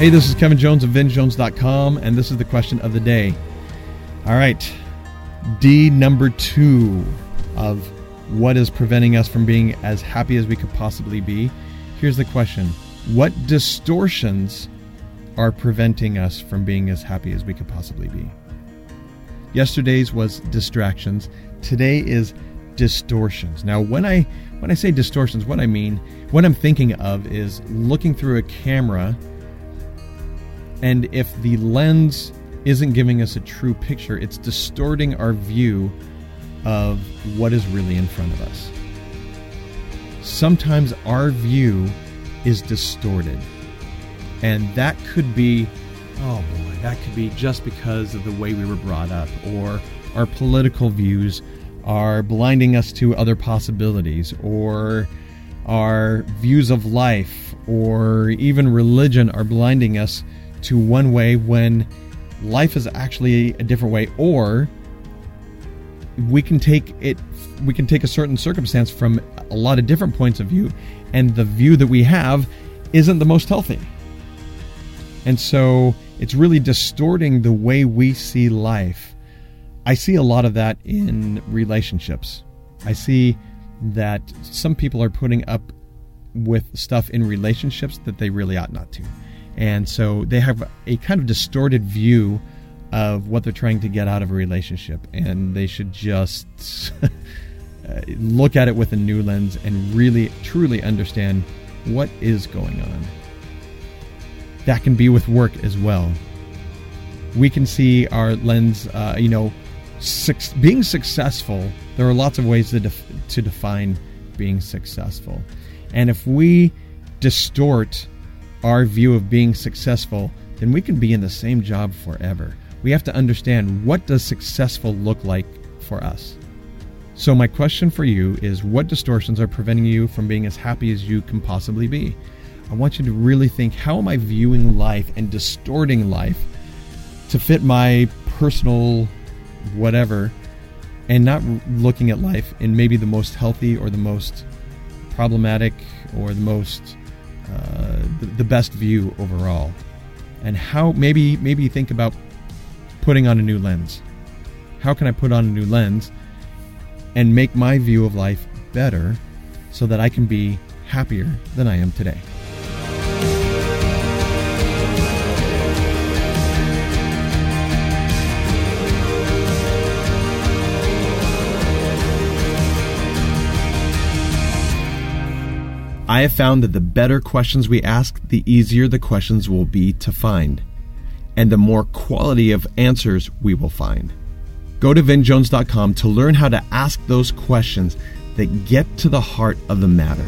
Hey, this is Kevin Jones of VinJones.com, and this is the question of the day. All right, D number two of what is preventing us from being as happy as we could possibly be. Here's the question What distortions are preventing us from being as happy as we could possibly be? Yesterday's was distractions. Today is distortions. Now, when I when I say distortions, what I mean, what I'm thinking of is looking through a camera and if the lens isn't giving us a true picture, it's distorting our view of what is really in front of us. Sometimes our view is distorted. And that could be, oh boy, that could be just because of the way we were brought up, or our political views are blinding us to other possibilities, or our views of life, or even religion are blinding us to one way when life is actually a different way, or we can take it we can take a certain circumstance from a lot of different points of view and the view that we have isn't the most healthy. And so it's really distorting the way we see life. I see a lot of that in relationships. I see that some people are putting up with stuff in relationships that they really ought not to and so they have a kind of distorted view of what they're trying to get out of a relationship. And they should just look at it with a new lens and really, truly understand what is going on. That can be with work as well. We can see our lens, uh, you know, su- being successful. There are lots of ways to, def- to define being successful. And if we distort our view of being successful, then we can be in the same job forever. We have to understand what does successful look like for us. So my question for you is what distortions are preventing you from being as happy as you can possibly be? I want you to really think how am I viewing life and distorting life to fit my personal whatever and not looking at life in maybe the most healthy or the most problematic or the most uh, the, the best view overall. And how maybe maybe think about putting on a new lens. How can i put on a new lens and make my view of life better so that i can be happier than i am today I have found that the better questions we ask, the easier the questions will be to find, and the more quality of answers we will find. Go to vinjones.com to learn how to ask those questions that get to the heart of the matter.